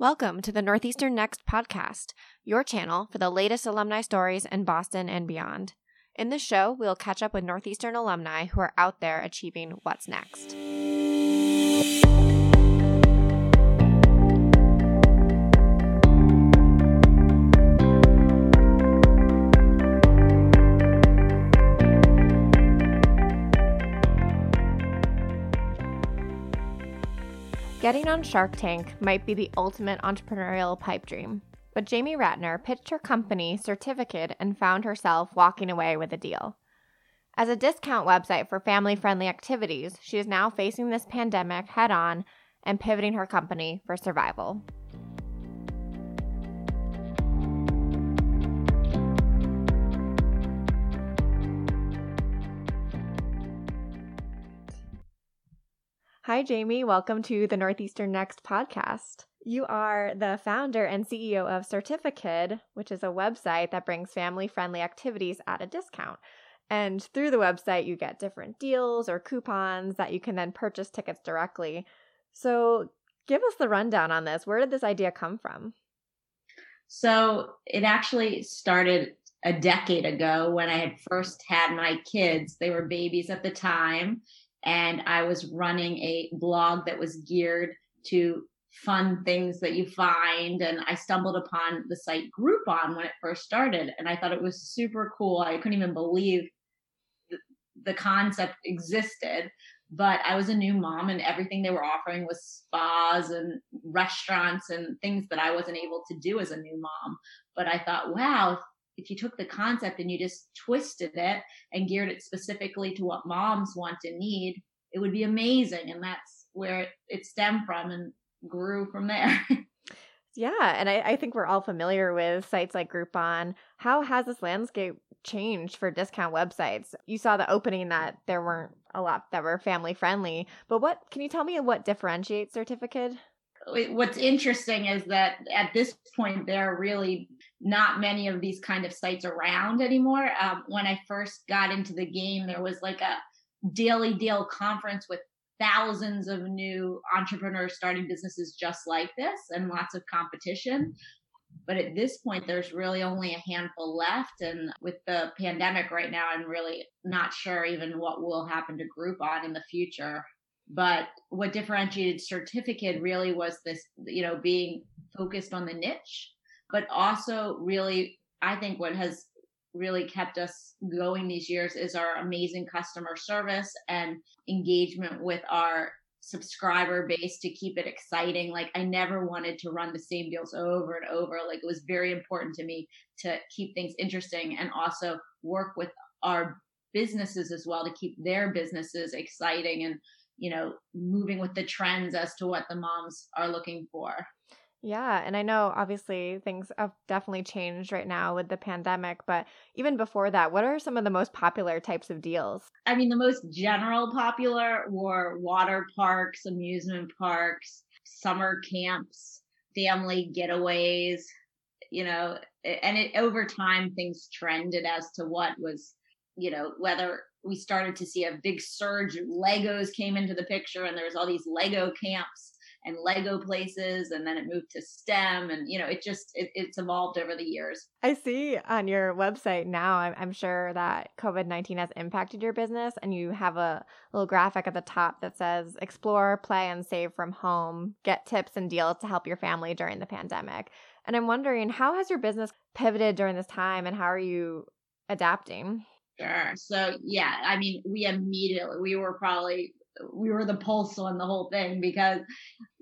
Welcome to the Northeastern Next podcast, your channel for the latest alumni stories in Boston and beyond. In this show, we'll catch up with Northeastern alumni who are out there achieving what's next. Getting on Shark Tank might be the ultimate entrepreneurial pipe dream, but Jamie Ratner pitched her company CertifiKID and found herself walking away with a deal. As a discount website for family friendly activities, she is now facing this pandemic head on and pivoting her company for survival. Hi, Jamie. Welcome to the Northeastern Next podcast. You are the founder and CEO of CertifiKID, which is a website that brings family friendly activities at a discount. And through the website, you get different deals or coupons that you can then purchase tickets directly. So, give us the rundown on this. Where did this idea come from? So, it actually started a decade ago when I had first had my kids. They were babies at the time and I was running a blog that was geared to fun things that you find and I stumbled upon the site Groupon when it first started and I thought it was super cool. I couldn't even believe the, concept existed, but I was a new mom and everything they were offering was spas and restaurants and things that I wasn't able to do as a new mom. But I thought, wow, if you took the concept and you just twisted it and geared it specifically to what moms want and need, it would be amazing. And that's where it stemmed from and grew from there. yeah. And I, I, think we're all familiar with sites like Groupon. How has this landscape changed for discount websites? You saw the opening that there weren't a lot that were family friendly, but what can you tell me what differentiates CertifiKID? What's interesting is that at this point, they're really not many of these kind of sites around anymore. Um, when I first got into the game, there was like a daily deal conference with thousands of new entrepreneurs starting businesses just like this and lots of competition. But at this point, there's really only a handful left. And with the pandemic right now, I'm really not sure even what will happen to Groupon in the future. But what differentiated CertifiKID really was this, you know, being focused on the niche but also really i think what has really kept us going these years is our amazing customer service and engagement with our subscriber base to keep it exciting. Like i never wanted to run the same deals over and over. Like it was very important to me to keep things interesting and also work with our businesses as well to keep their businesses exciting and you know moving with the trends as to what the moms are looking for yeah, and I know obviously things have definitely changed right now with the pandemic, but even before that, what are some of the most popular types of deals? I mean, the most general popular were water parks, amusement parks, summer camps, family getaways, you know, and it over time things trended as to what was, you know, whether we started to see a big surge Legos came into the picture and there was all these Lego camps and Lego places, and then it moved to STEM, and you know, it just it, it's evolved over the years. I see on your website now. I'm, I'm sure that COVID nineteen has impacted your business, and you have a little graphic at the top that says "Explore, play, and save from home. Get tips and deals to help your family during the pandemic." And I'm wondering, how has your business pivoted during this time, and how are you adapting? Sure. So yeah, I mean, we immediately we were probably we were the pulse on the whole thing because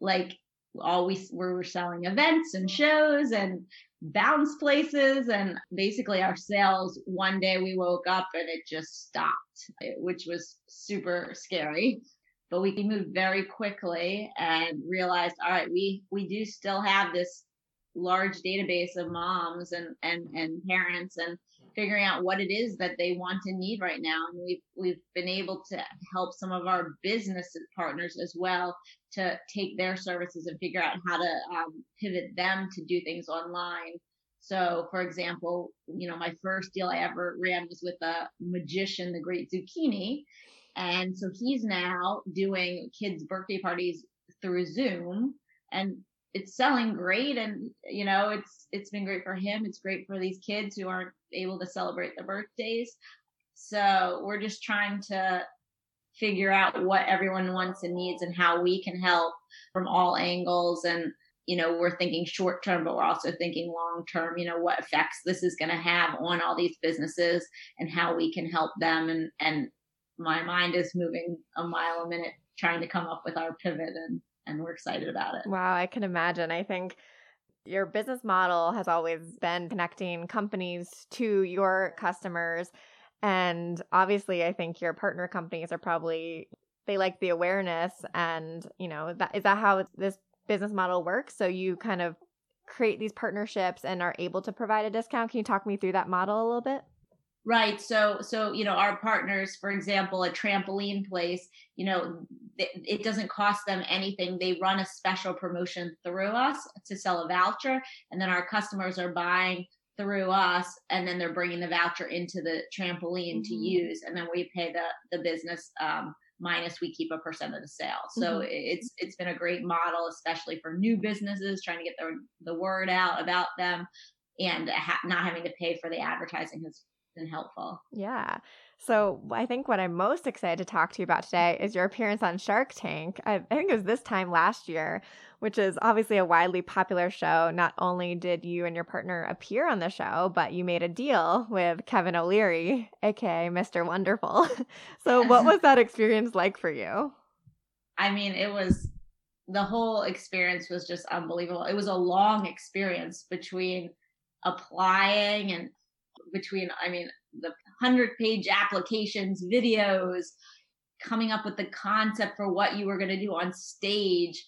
like always we were selling events and shows and bounce places and basically our sales one day we woke up and it just stopped eh, which was super scary. But we moved very quickly and realized all right we we do still have this large database of moms and and and parents and figuring out what it is that they want and need right now. And we've we've been able to help some of our business partners as well to take their services and figure out how to um, pivot them to do things online. So, for example, you know, my first deal I ever ran was with a magician, the Great Zucchini, and so he's now doing kids' birthday parties through Zoom, and it's selling great and you know it's it's been great for him. It's great for these kids who aren't able to celebrate their birthdays. So we're just trying to figure out what everyone wants and needs and how we can help from all angles. And you know we're thinking short term but we're also thinking long term you know what effects this is going to have on all these businesses and how we can help them. And and my mind is moving a mile a minute trying to come up with our pivot and and we're excited about it wow i can imagine i think your business model has always been connecting companies to your customers and obviously, I think your partner companies are probably they like the awareness and, you know, that is that how this business model works? So you kind of create these partnerships and are able to provide a discount. Can you talk me through that model a little bit? Right. So, so you know, our partners, for example, a trampoline place, you know, it, it, doesn't cost them anything. They run a special promotion through us to sell a voucher, and then our customers are buying through us and then they're bringing the voucher into the trampoline mm-hmm. to use and then we pay the the business um, minus we keep a percent of the sale so mm-hmm. it's it's been a great model especially for new businesses trying to get the the word out about them and ha- not having to pay for the advertising has been helpful yeah so I think what I'm most excited to talk to you about today is your appearance on Shark Tank. I, I, think it was this time last year, which is obviously a widely popular show. Not only did you and your partner appear on the show, but you made a deal with Kevin O'Leary, aka Mr. Wonderful. so what was that experience like for you? I mean, it was the whole experience was just unbelievable. It was a long experience between applying and between I mean the 100 page applications, videos, coming up with the concept for what you were going to do on stage,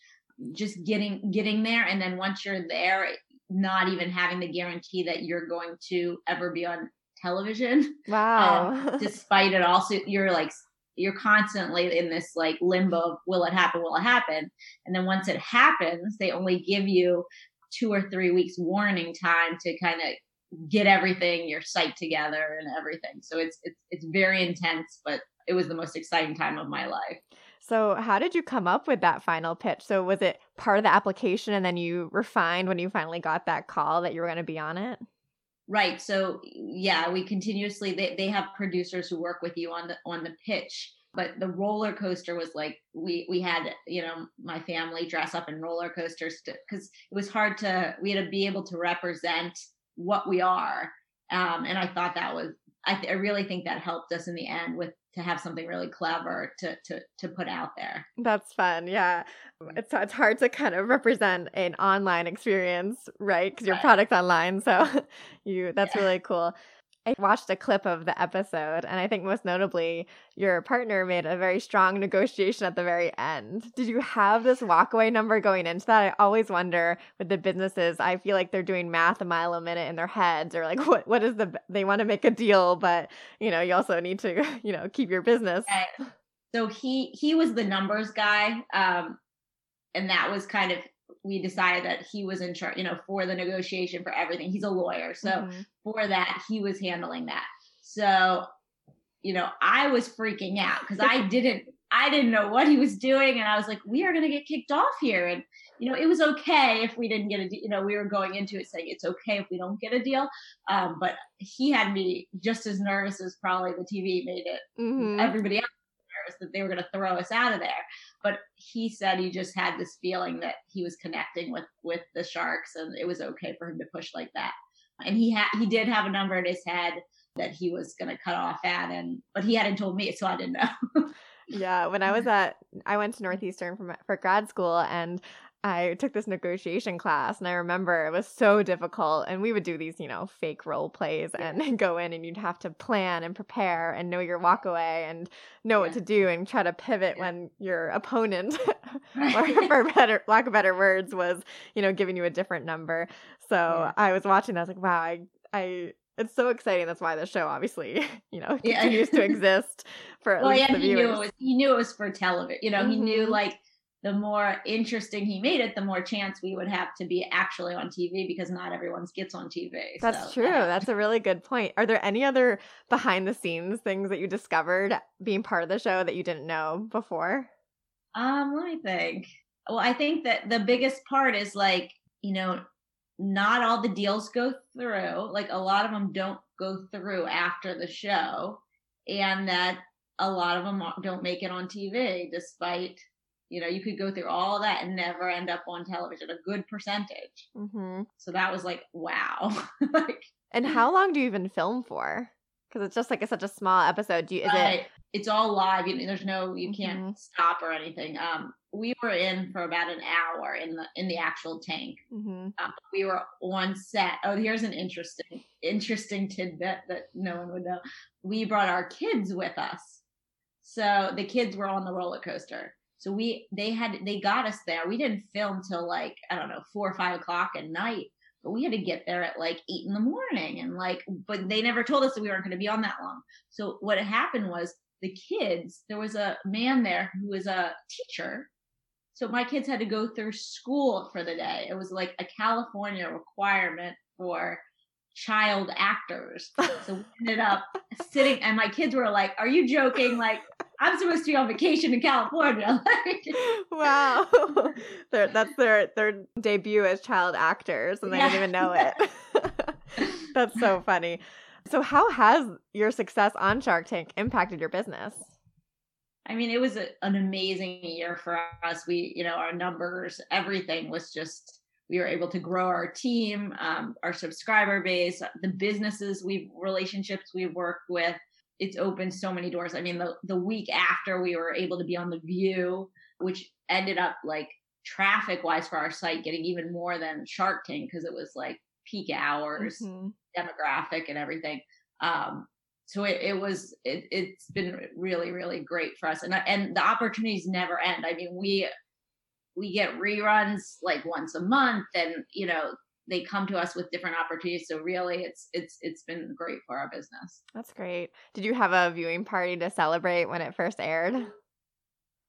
just getting getting there and then once you're there not even having the guarantee that you're going to ever be on television. Wow. Um, despite it also you're like you're constantly in this like limbo of will it happen will it happen and then once it happens they only give you two or three weeks warning time to kind of get everything, your site together and everything. So it's it's it's very intense, but it was the most exciting time of my life. So, how did you come up with that final pitch? So, was it part of the application and then you refined when you finally got that call that you were going to be on it? Right. So, yeah, we continuously they they have producers who work with you on the on the pitch, but the roller coaster was like we we had, you know, my family dress up in roller coasters cuz it was hard to we had to be able to represent what we are. Um, and I thought that was, I, th- I really think that helped us in the end with to have something really clever to to to put out there. That's fun. Yeah. It's it's hard to kind of represent an online experience, right? Cuz your right. product's online. So you that's yeah. really cool. I watched a clip of the episode, and I think most notably, your partner made a very strong negotiation at the very end. Did you have this walkaway number going into that? I always wonder with the businesses, I feel like they're doing math a mile a minute in their heads, or like, what what is the they want to make a deal, but you know, you also need to you know keep your business. So he he was the numbers guy, um, and that was kind of we decided that he was in charge, you know, for the negotiation for everything. He's a lawyer. So mm-hmm. for that, he was handling that. So, you know, I was freaking out because I didn't I didn't know what he was doing. And I was like, we are gonna get kicked off here. And, you know, it was okay if we didn't get a you know, we were going into it saying it's okay if we don't get a deal. Um, but he had me just as nervous as probably the TV made it mm-hmm. everybody else was nervous that they were going to throw us out of there. But he said he just had this feeling that he was connecting with with the sharks, and it was okay for him to push like that. And he had he did have a number in his head that he was going to cut off at, and but he hadn't told me, so I didn't know. yeah, when I was at I went to Northeastern for for grad school, and I took this negotiation class and I remember it was so difficult and we would do these, you know, fake role plays and go in and you'd have to plan and prepare and know your walk away and know yeah. what to do and try to pivot yeah. when your opponent or for better lack of better words was, you know, giving you a different number. So yeah. I was watching I was like, wow, I I it's so exciting. That's why the show obviously, you know, continues to exist for at well, least the he viewers. Knew it was, he knew it was for television. You know, mm-hmm. he knew mm-hmm. like the more interesting he made it, the more chance we would have to be actually on TV because not everyone's gets on TV. That's so, true. Yeah. That's a really good point. Are there any other behind the scenes things that you discovered being part of the show that you didn't know before? Um, let me think. Well, I think that the biggest part is like, you know, not all the deals go through. Like a lot of them don't go through after the show, and that a lot of them don't make it on TV, despite you know you could go through all that and never end up on television. A good percentage. Mm-hmm. So that was like, wow. like, and how long do you even film for? Because it's just like it's such a small episode. Do you, is right. it? It's all live. You, know, there's no you can't mm-hmm. stop or anything. Um, we were in for about an hour in the in the actual tank. Mm-hmm. Um, we were on set. Oh, here's an interesting interesting tidbit that no one would know. We brought our kids with us, so the kids were on the roller coaster. So we they had they got us there. We didn't film till like I don't know four or five o'clock at night but we had to get there at like eight in the morning and like but they never told us that we weren't going to be on that long. So what happened was the kids there was a man there who was a teacher. So my kids had to go through school for the day. It was like a california requirement for child actors. So we ended up sitting and my kids were like are you joking? Like I'm supposed to be on vacation in California. wow, that's their their debut as child actors, and they yeah. didn't even know it. that's so funny. So, how has your success on Shark Tank impacted your business? I mean, it was a, an amazing year for us. We, you know, our numbers, everything was just we were able to grow our team, um, our subscriber base, the businesses we've relationships we've worked with it's opened so many doors. I mean, the the week after we were able to be on the View, which ended up like traffic wise for our site getting even more than Shark Tank because it was like peak hours, mm-hmm. demographic, and everything. Um, so it, it was it, it's been really really great for us, and and the opportunities never end. I mean, we we get reruns like once a month, and you know they come to us with different opportunities. So really, it's it's it's been great for our business. That's great. Did you have a viewing party to celebrate when it first aired?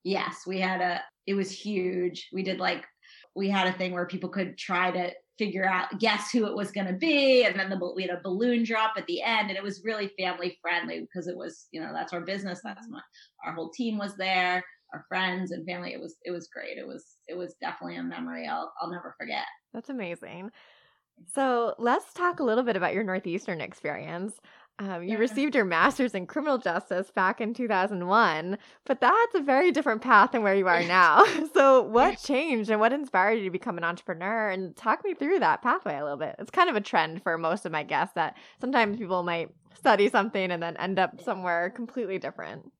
Yes, we had a. It was huge. We did like we had a thing where people could try to figure out guess who it was going to be and then the, we had a balloon drop at the end and it was really family friendly because it was you know that's our business that's mm-hmm. my our whole team was there our friends and family it was it was great it was it was definitely a memory i'll i'll never forget that's amazing. So let's talk a little bit about your Northeastern experience. Um, you received your master's in criminal justice back in 2001, but that's a very different path than where you are now. so, what changed and what inspired you to become an entrepreneur? And talk me through that pathway a little bit. It's kind of a trend for most of my guests that sometimes people might study something and then end up somewhere completely different.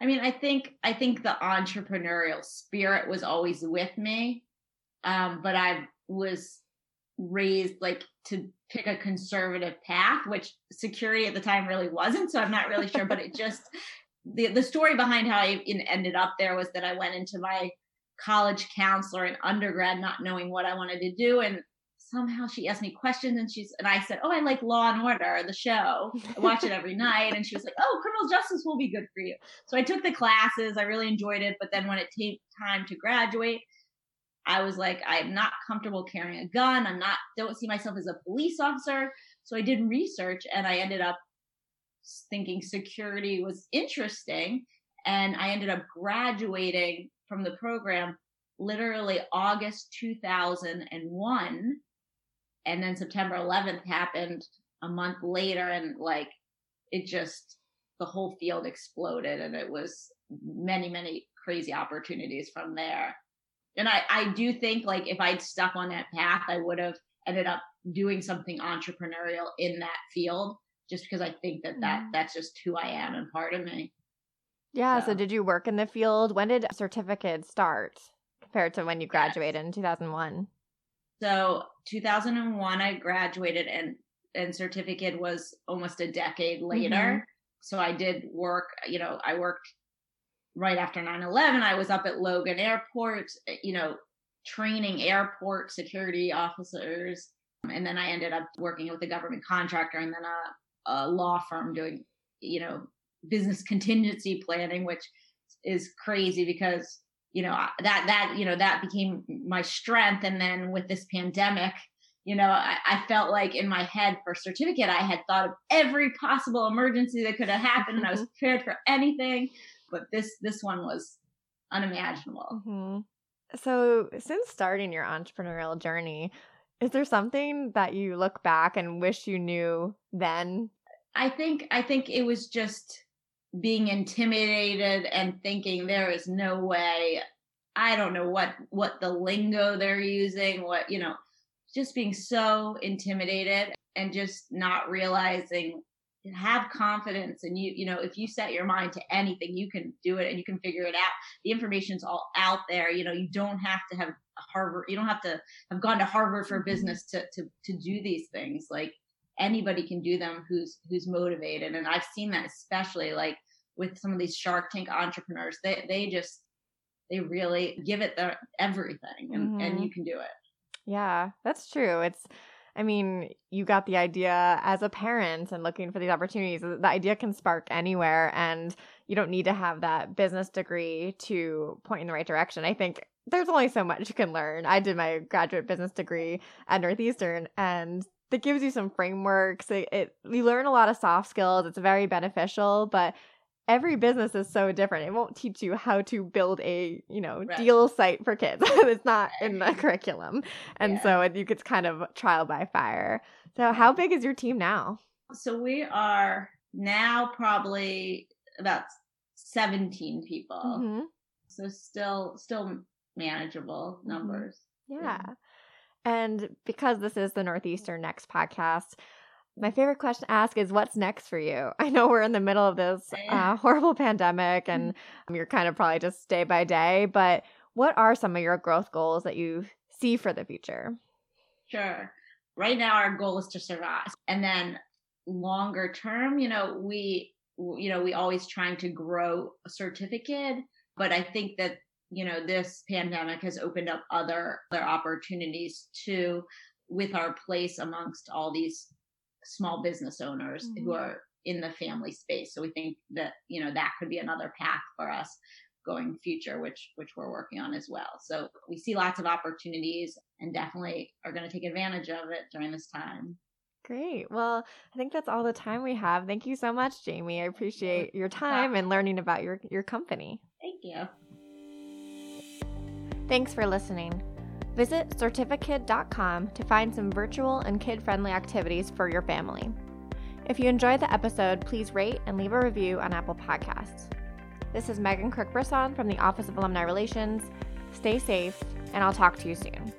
I mean, I think I think the entrepreneurial spirit was always with me, um, but I've was raised like to pick a conservative path, which security at the time really wasn't. So I'm not really sure, but it just the the story behind how I ended up there was that I went into my college counselor in undergrad not knowing what I wanted to do and somehow she asked me questions and she's and I said, "Oh, I like Law and Order, the show. I watch it every night." And she was like, "Oh, criminal justice will be good for you." So I took the classes. I really enjoyed it, but then when it came time to graduate, I was like, I'm not comfortable carrying a gun. I'm not, don't see myself as a police officer. So I did research and I ended up thinking security was interesting. And I ended up graduating from the program literally August 2001. And then September 11th happened a month later. And like, it just, the whole field exploded. And it was many, many crazy opportunities from there and I, I do think like if I'd stuck on that path, I would have ended up doing something entrepreneurial in that field just because I think that, that mm-hmm. that's just who I am and part of me. Yeah. So. so. did you work in the field? When did CertifiKID start compared to when you graduated yes. in 2001? So 2001, I graduated and, and CertifiKID was almost a decade later. Mm-hmm. So I did work, you know, I worked right after 9-11 i was up at logan airport you know training airport security officers and then i ended up working with a government contractor and then a, a law firm doing you know business contingency planning which is crazy because you know that that you know that became my strength and then with this pandemic you know I, I, felt like in my head for CertifiKID i had thought of every possible emergency that could have happened and i was prepared for anything but this this one was unimaginable. Mm-hmm. So, since starting your entrepreneurial journey, is there something that you look back and wish you knew then? I think I think it was just being intimidated and thinking there is no way I don't know what what the lingo they're using, what you know, just being so intimidated and just not realizing have confidence and you you know if you set your mind to anything you can do it and you can figure it out. The information's all out there you know you don't have to have harvard you don't have to have gone to harvard for mm-hmm. business to to to do these things. Like anybody can do them who's who's motivated. And i've seen that especially like with some of these shark tank entrepreneurs they they just they really give it their everything and, mm-hmm. and you can do it yeah that's true it's I mean, you got the idea as a parent and looking for these opportunities. The idea can spark anywhere, and you don't need to have that business degree to point in the right direction. I think there's only so much you can learn. I did my graduate business degree at Northeastern, and that gives you some frameworks. It, it you learn a lot of soft skills. It's very beneficial, but every business is so different. It won't teach you how to build a, you know, right. deal site for kids. it's not in the curriculum. And yeah. so it, you get kind of trial by fire. So how big is your team now? So we are now probably about 17 people. Mm-hmm. So still still manageable mm-hmm. numbers. Yeah. yeah. And because this is the Northeastern Next podcast, my favorite question to ask is what's next for you? I know we're in the middle of this uh, horrible pandemic and mm-hmm. you're kind of probably just day by day, but what are some of your growth goals that you see for the future? Sure. Right now, our goal is to survive. And then longer term, you know, we, you know, we always trying to grow a CertifiKID, but I think that, you know, this pandemic has opened up other, other opportunities too with our place amongst all these small business owners mm-hmm. who are in the family space. So we think that, you know, that could be another path for us going future, which which we're working on as well. So we see lots of opportunities and definitely are going to take advantage of it during this time. Great. Well, I think that's all the time we have. Thank you so much, Jamie. I appreciate your time and learning about your, your company. Thank you. Thanks for listening. Visit certifikid.com to find some virtual and kid friendly activities for your family. If you enjoyed the episode, please rate and leave a review on Apple Podcasts. This is Megan Kirk-Brisson from the Office of Alumni Relations. Stay safe, and I'll talk to you soon.